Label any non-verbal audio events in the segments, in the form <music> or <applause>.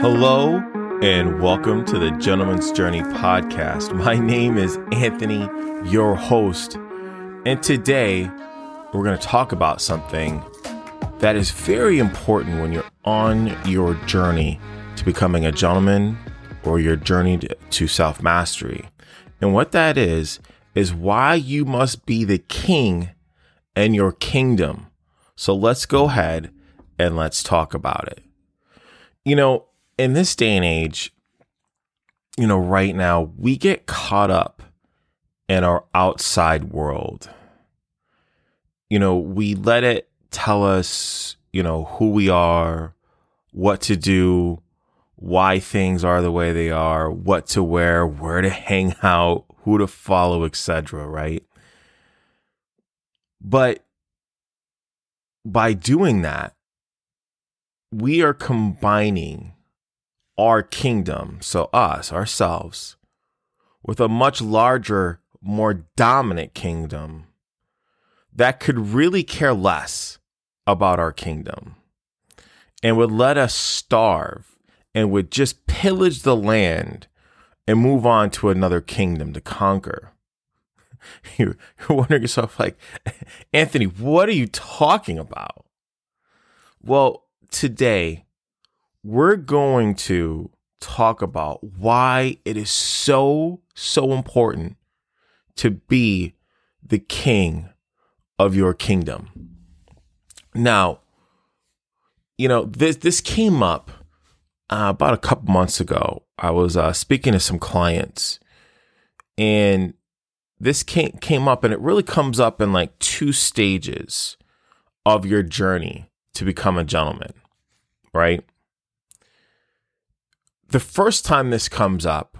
Hello and welcome to the Gentleman's Journey podcast. My name is Anthony, your host, and today we're going to talk about something that is very important when you're on your journey to becoming a gentleman or your journey to self mastery. And what that is, is why you must be the king in your kingdom. So let's go ahead and let's talk about it. You know, in this day and age, you know, right now, we get caught up in our outside world. You know, we let it tell us, you know, who we are, what to do, why things are the way they are, what to wear, where to <laughs> hang out, who to follow, etc., right? But by doing that, we are combining our kingdom, so us, ourselves, with a much larger, more dominant kingdom that could really care less about our kingdom and would let us starve and would just pillage the land and move on to another kingdom to conquer. <laughs> You're, wondering yourself, like, <laughs> Anthony, what are you talking about? Well, today we're going to talk about why it is so, so important to be the king of your kingdom. Now, you know, this, this came up uh, about a couple months ago. I was uh, speaking to some clients and this came, came up and it really comes up in like two stages of your journey to become a gentleman, right? The first time this comes up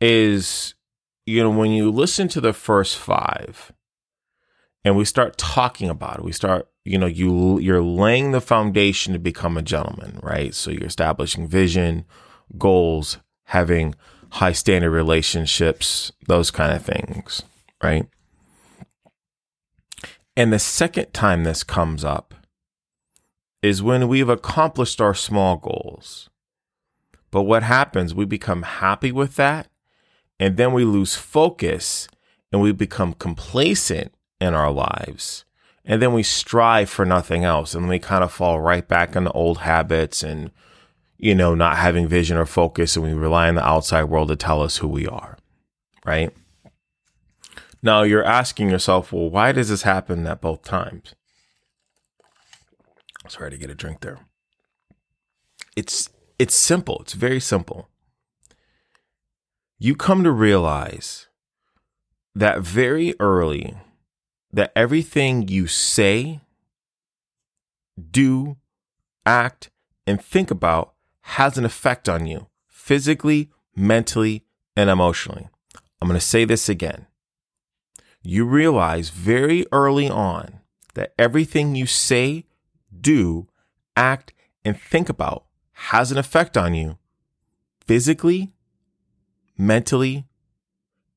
is, you know, when you listen to the first five and we start talking about it, we start, you know, you, you're laying the foundation to become a gentleman, right? So you're establishing vision, goals, having high standard relationships, those kind of things, right? And the second time this comes up is when we've accomplished our small goals but what happens? We become happy with that, and then we lose focus and we become complacent in our lives. And then we strive for nothing else. And we kind of fall right back into old habits and, you know, not having vision or focus. And we rely on the outside world to tell us who we are. Right. Now you're asking yourself, well, why does this happen at both times? Sorry to get a drink there. It's it's simple, it's very simple. You come to realize that very early that everything you say, do, act, and think about has an effect on you physically, mentally, and emotionally. I'm going to say this again. You realize very early on that everything you say, do, act, and think about has an effect on you physically, mentally,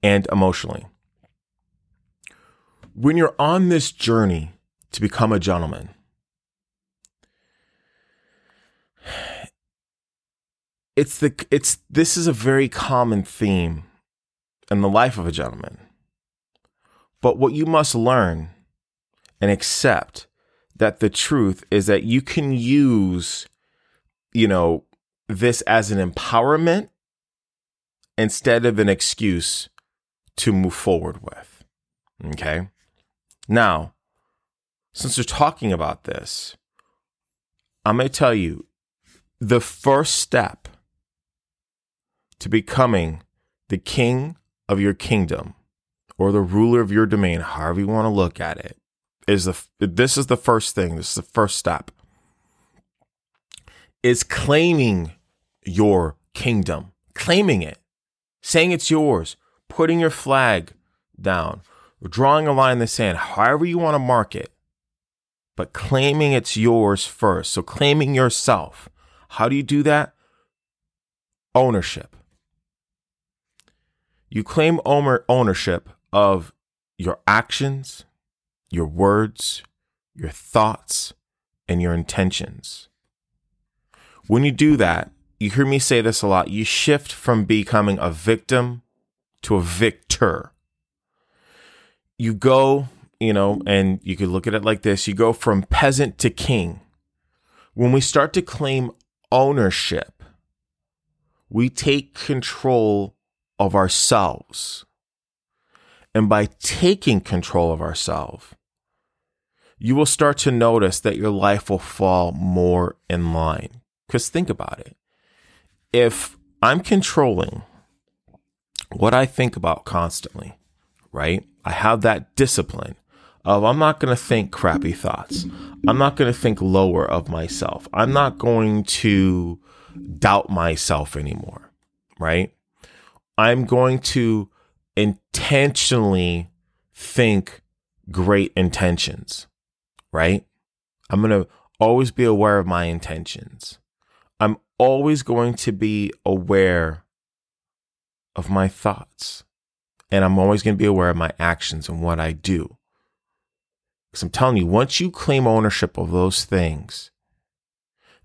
and emotionally. When you're on this journey to become a gentleman, it's the it's this is a very common theme in the life of a gentleman. But what you must learn and accept that the truth is that you can use you know, this as an empowerment instead of an excuse to move forward with. Okay. Now, since we're talking about this, I'm going to tell you the first step to becoming the king of your kingdom or the ruler of your domain, however you want to look at it, is the this is the first thing. This is the first step is claiming your kingdom, claiming it, saying it's yours, putting your flag down, drawing a line in the sand, however you want to mark it, but claiming it's yours first. So claiming yourself. How do you do that? Ownership. You claim ownership of your actions, your words, your thoughts, and your intentions. When you do that, you hear me say this a lot, you shift from becoming a victim to a victor. You go, you know, and you could look at it like this you go from peasant to king. When we start to claim ownership, we take control of ourselves. And by taking control of ourselves, you will start to notice that your life will fall more in line. Because think about it. If I'm controlling what I think about constantly, right? I have that discipline of I'm not going to think crappy thoughts. I'm not going to think lower of myself. I'm not going to doubt myself anymore, right? I'm going to intentionally think great intentions, right? I'm going to always be aware of my intentions. I'm always going to be aware of my thoughts. And I'm always going to be aware of my actions and what I do. Because I'm telling you, once you claim ownership of those things,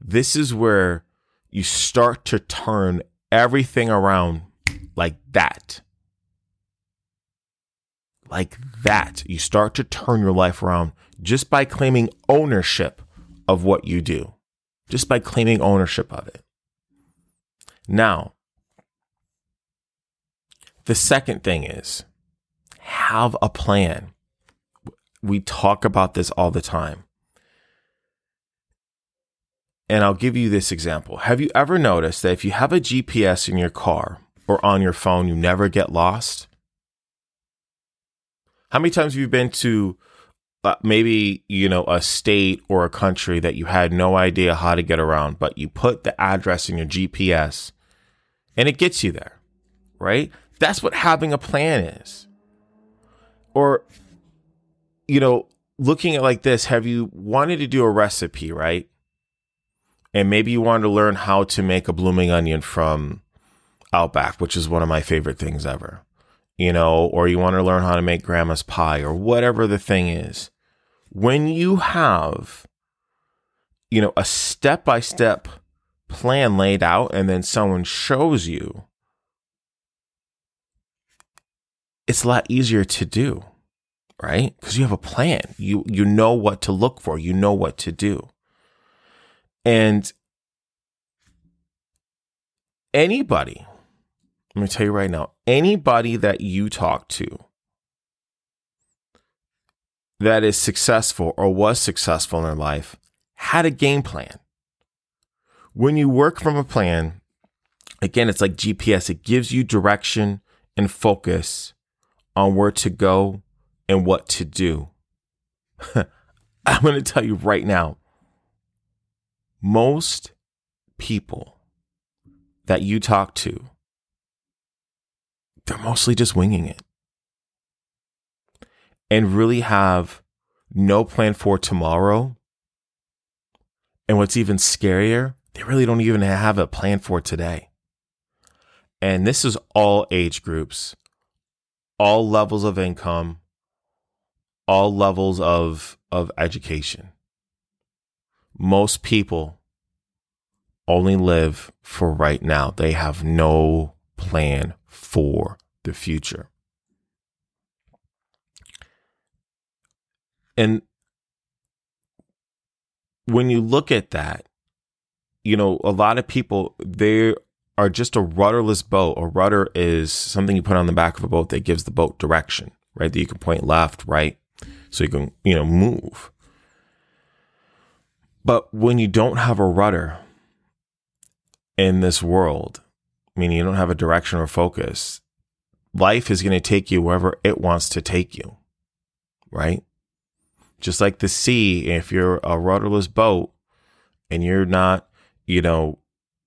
this is where you start to turn everything around like that. Like that. You start to turn your life around just by claiming ownership of what you do, just by claiming ownership of it. Now, the second thing is have a plan. We talk about this all the time. And I'll give you this example. Have you ever noticed that if you have a GPS in your car or on your phone, you never get lost? How many times have you been to uh, maybe, you know, a state or a country that you had no idea how to get around, but you put the address in your GPS and it gets you there, right? That's what having a plan is. Or, you know, looking at like this, have you wanted to do a recipe, right? And maybe you wanted to learn how to make a blooming onion from Outback, which is one of my favorite things ever. You know, or you want to learn how to make grandma's pie or whatever the thing is. When you have, you know, a step by step plan laid out and then someone shows you, it's a lot easier to do, right? Because you have a plan. You you know what to look for. You know what to do. And anybody, let me tell you right now, anybody that you talk to that is successful or was successful in their life had a game plan. When you work from a plan, again, it's like GPS, it gives you direction and focus on where to go and what to do. <laughs> I'm going to tell you right now most people that you talk to, they're mostly just winging it and really have no plan for tomorrow. And what's even scarier, they really don't even have a plan for today. And this is all age groups, all levels of income, all levels of, of education. Most people only live for right now. They have no plan for the future. And when you look at that, you know, a lot of people, they are just a rudderless boat. A rudder is something you put on the back of a boat that gives the boat direction, right? That you can point left, right, so you can, you know, move. But when you don't have a rudder in this world, meaning you don't have a direction or focus, life is going to take you wherever it wants to take you, right? Just like the sea, if you're a rudderless boat and you're not, you know,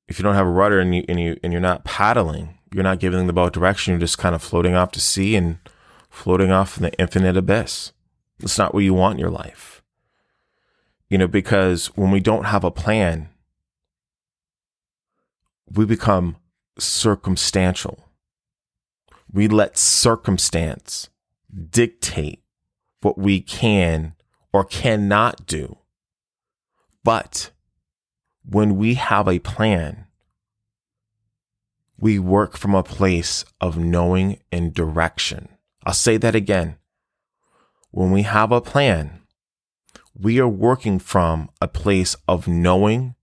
if you don't have a rudder and you and you and you're not paddling, you're not giving the boat direction. You're just kind of floating off to sea and floating off in the infinite abyss. It's not what you want in your life. You know, because when we don't have a plan, we become circumstantial. We let circumstance dictate what we can or cannot do. But when we have a plan, we work from a place of knowing and direction. I'll say that again. When we have a plan, we are working from a place of knowing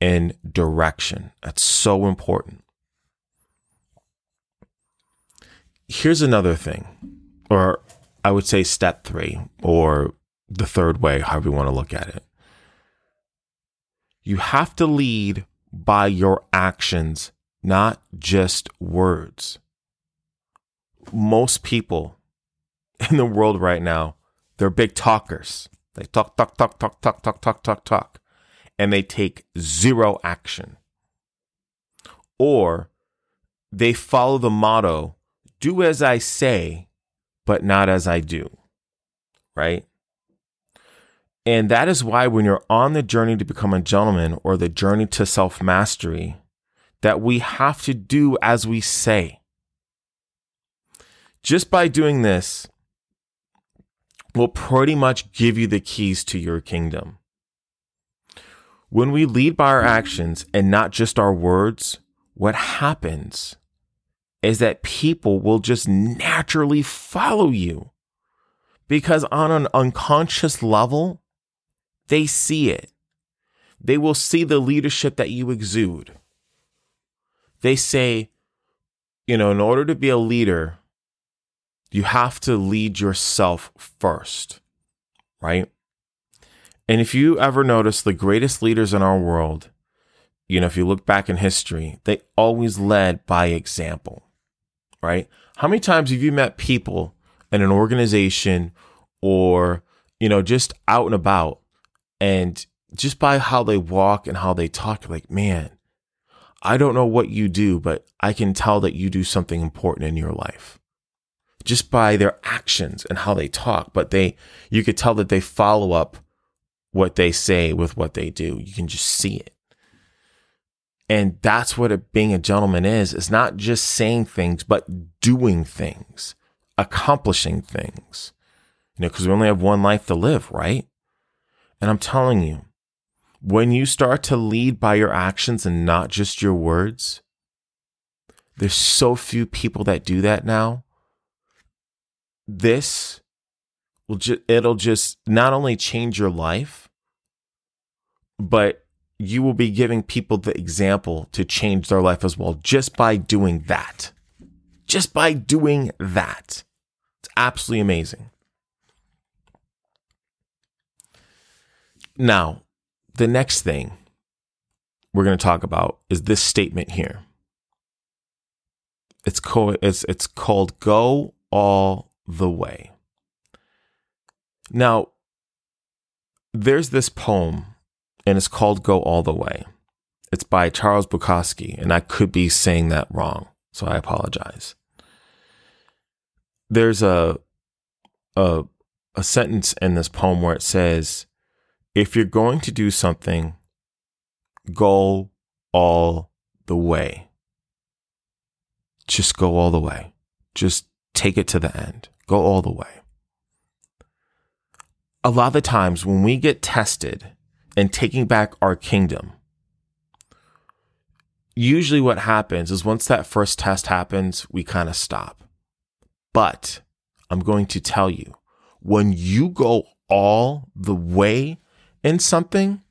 and direction. That's so important. Here's another thing, or I would say step three, or the third way, however you want to look at it. You have to lead by your actions, not just words. Most people <laughs> in the world right now, they're big talkers. They talk, talk, talk, talk, talk, talk, talk, talk, talk, and they take zero action. Or they follow the motto, do as I say, but not as I do. Right? And that is why when you're on the journey to become a gentleman or the journey to self mastery, that we have to do as we say. Just by doing this, will pretty much give you the keys to your kingdom. When we lead by our actions and not just our words, what happens is that people will just naturally follow you because on an unconscious level, they see it. They will see the leadership that you exude. They say, you know, in order to be a leader, you have to lead yourself first, right? And if you ever notice the greatest leaders in our world, you know, if you look back in history, they always led by example, right? How many times have you met people in an organization or, you know, just out and about and just by how they walk and how they talk, like, man, I don't know what you do, but I can tell that you do something important in your life just by their actions and how they talk. But they, you could tell that they follow up what they say with what they do. You can just see it. And that's what a, being a gentleman is. It's not just saying things, but doing things, accomplishing things. You know, because we only have one life to live, right? And I'm telling you, when you start to lead by your actions and not just your words, there's so few people that do that now. This will just, it'll just not only change your life, but you will be giving people the example to change their life as well just by doing that. Just by doing that. It's absolutely amazing. Now, the next thing we're going to talk about is this statement here. It's called it's it's called go all the way. Now, there's this poem and it's called Go All the Way. It's by Charles Bukowski, and I could be saying that wrong, so I apologize. There's a a a sentence in this poem where it says, if you're going to do something, go all the way. Just go all the way. Just take it to the end. Go all the way. A lot of the times when we get tested and taking back our kingdom, usually what happens is once that first test happens, we kind of stop. But I'm going to tell you, when you go all the way in something,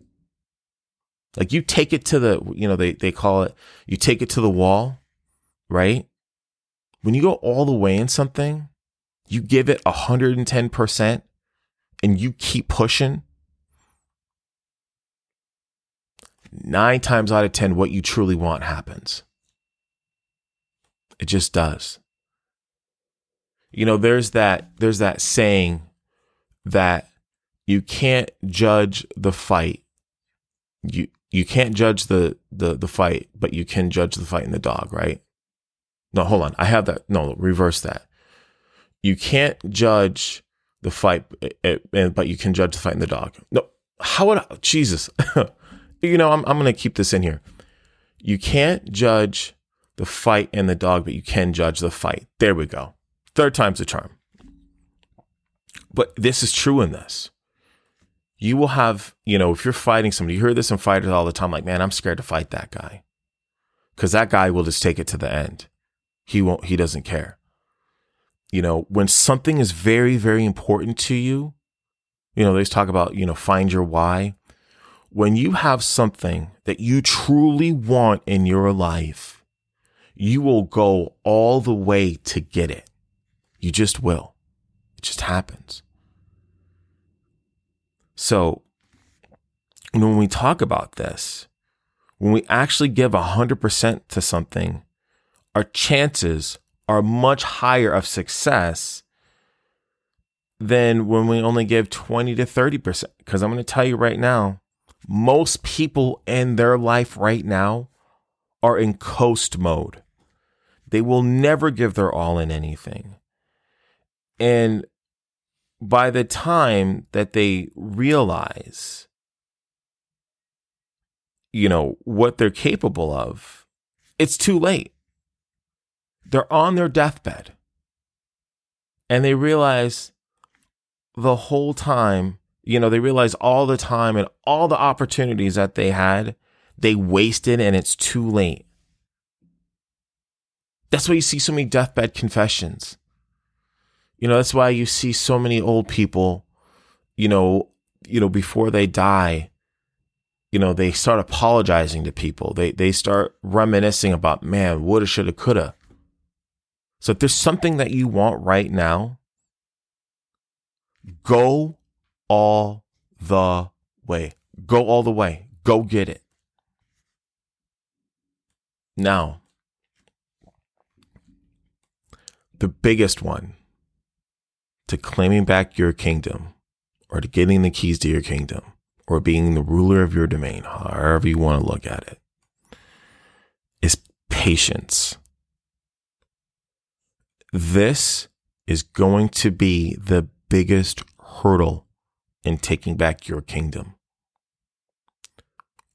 like you take it to the, you know, they, they call it, you take it to the wall, right? When you go all the way in something, you give it 110% and you keep pushing, nine times out of 10, what you truly want happens. It just does. You know, there's that, there's that saying that you can't judge the fight. You you can't judge the the the fight, but you can judge the fight in the dog, right? No, hold on. I have that. No, reverse that. You can't judge the fight, eh, eh, but you can judge the fight in the dog. No, how would I, Jesus? <laughs> you know, I'm I'm gonna keep this in here. You can't judge the fight and the dog, but you can judge the fight. There we go. Third time's the charm. But this is true in this you will have, you know, if you're fighting somebody, you hear this in fighters all the time, like, man, I'm scared to fight that guy. Cause that guy will just take it to the end. He won't, he doesn't care. You know, when something is very, very important to you, you know, they talk about, you know, find your why. When you have something that you truly want in your life, you will go all the way to get it. You just will. It just happens. So when we talk about this, when we actually give 100% to something, our chances are much higher of success than when we only give 20 to 30%. Because I'm going to tell you right now, most people in their life right now are in coast mode. They will never give their all in anything. And by the time that they realize, you know, what they're capable of, it's too late. They're on their deathbed and they realize the whole time, you know, they realize all the time and all the opportunities that they had, they wasted and it's too late. That's why you see so many deathbed confessions. You know, that's why you see so many old people, you know, you know, before they die, you know, they start apologizing to people. They they start reminiscing about, man, woulda, shoulda, coulda. So if there's something that you want right now, go all the way. Go all the way. Go get it. Now, the biggest one to claiming back your kingdom or to getting the keys to your kingdom or being the ruler of your domain, however you want to look at it, is patience. This is going to be the biggest hurdle in taking back your kingdom.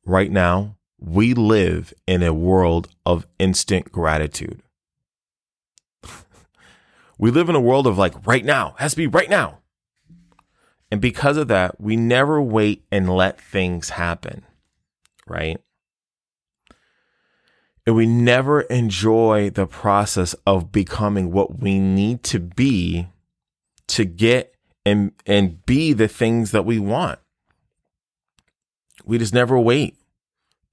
Right now, we live in a world of instant gratitude. <laughs> We live in a world of like right now, has to be right now. And because of that, we never wait and let things happen, right? And we never enjoy the process of becoming what we need to be to get and and be the things that we want. We just never wait.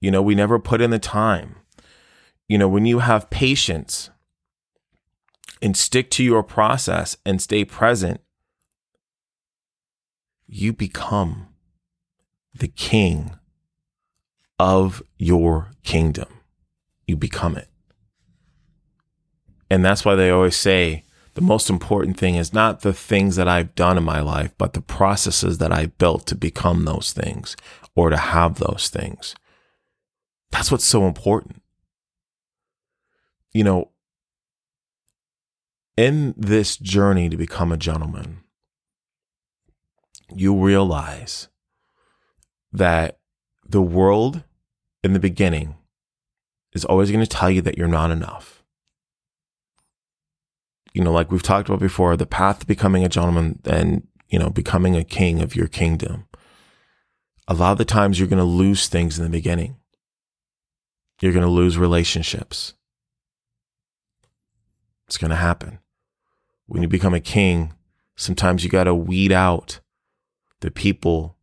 You know, we never put in the time. You know, when you have patience, and stick to your process and stay present, you become the king of your kingdom. You become it. And that's why they always say the most important thing is not the things that I've done in my life, but the processes that I built to become those things or to have those things. That's what's so important. You know, in this journey to become a gentleman, you realize that the world in the beginning is always going to tell you that you're not enough. You know, like we've talked about before, the path to becoming a gentleman and, you know, becoming a king of your kingdom. A lot of the times you're going to lose things in the beginning. You're going to lose relationships. It's going to happen. When you become a king, sometimes you got to weed out the people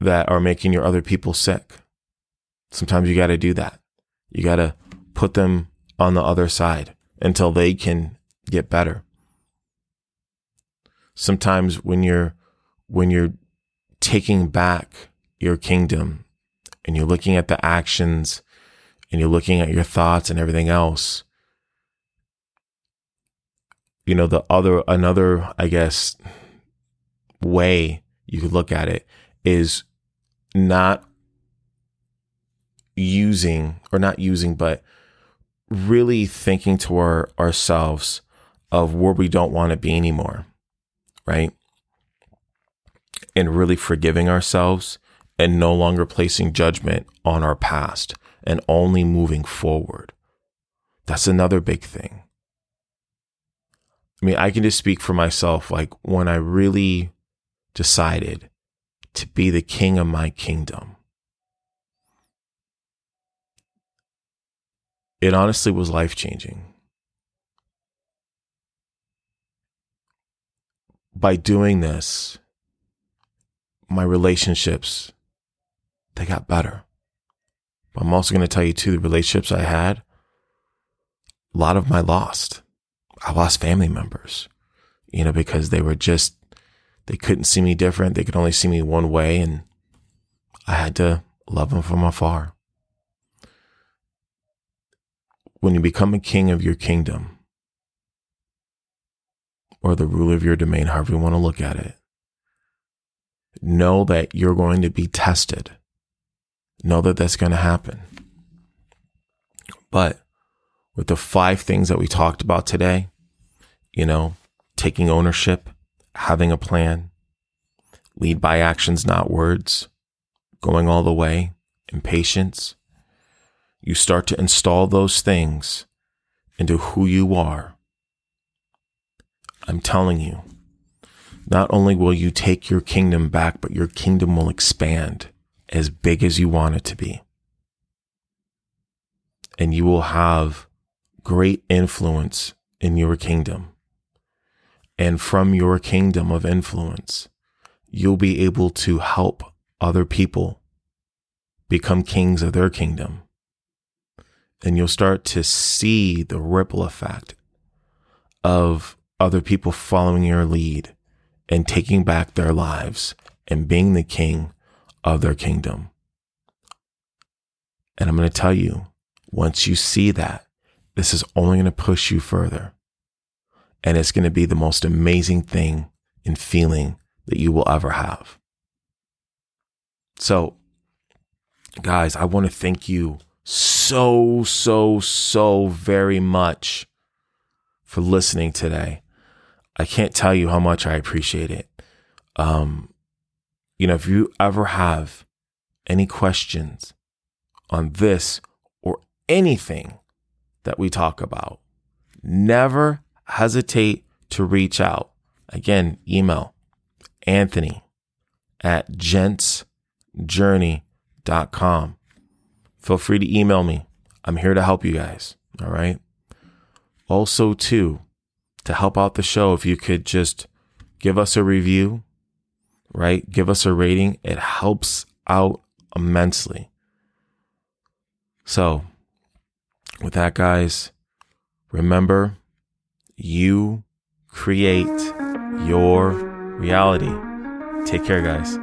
that are making your other people sick. Sometimes you got to do that. You got to put them on the other side until they can get better. Sometimes when you're when you're taking back your kingdom and you're looking at the actions and you're looking at your thoughts and everything else, you know, the other, another, I guess, way you could look at it is not using or not using, but really thinking to our, ourselves of where we don't want to be anymore, right? And really forgiving ourselves and no longer placing judgment on our past and only moving forward. That's another big thing. I mean, I can just speak for myself. Like when I really decided to be the king of my kingdom. It honestly was life changing. By doing this, my relationships, they got better. But I'm also going to tell you too, the relationships I had, a lot of I lost. I lost family members, you know, because they were just, they couldn't see me different. They could only see me one way. And I had to love them from afar. When you become a king of your kingdom, or the ruler of your domain, however you want to look at it, know that you're going to be tested. Know that that's going to happen. But with the five things that we talked about today, you know, taking ownership, having a plan, lead by actions, not words, going all the way, and patience, you start to install those things into who you are. I'm telling you, not only will you take your kingdom back, but your kingdom will expand as big as you want it to be. And you will have great influence in your kingdom. And from your kingdom of influence, you'll be able to help other people become kings of their kingdom. And you'll start to see the ripple effect of other people following your lead and taking back their lives and being the king of their kingdom. And I'm going to tell you, once you see that, this is only going to push you further. And it's going to be the most amazing thing and feeling that you will ever have. So, guys, I want to thank you so, so, so very much for listening today. I can't tell you how much I appreciate it. Um, you know, if you ever have any questions on this or anything that we talk about, never hesitate to reach out. Again, email Anthony at gentsjourney.com. Feel free to email me. I'm here to help you guys. All right. Also, too, to help out the show, if you could just give us a review, right? Give us a rating. It helps out immensely. So, with that, guys, remember you create your reality. Take care, guys.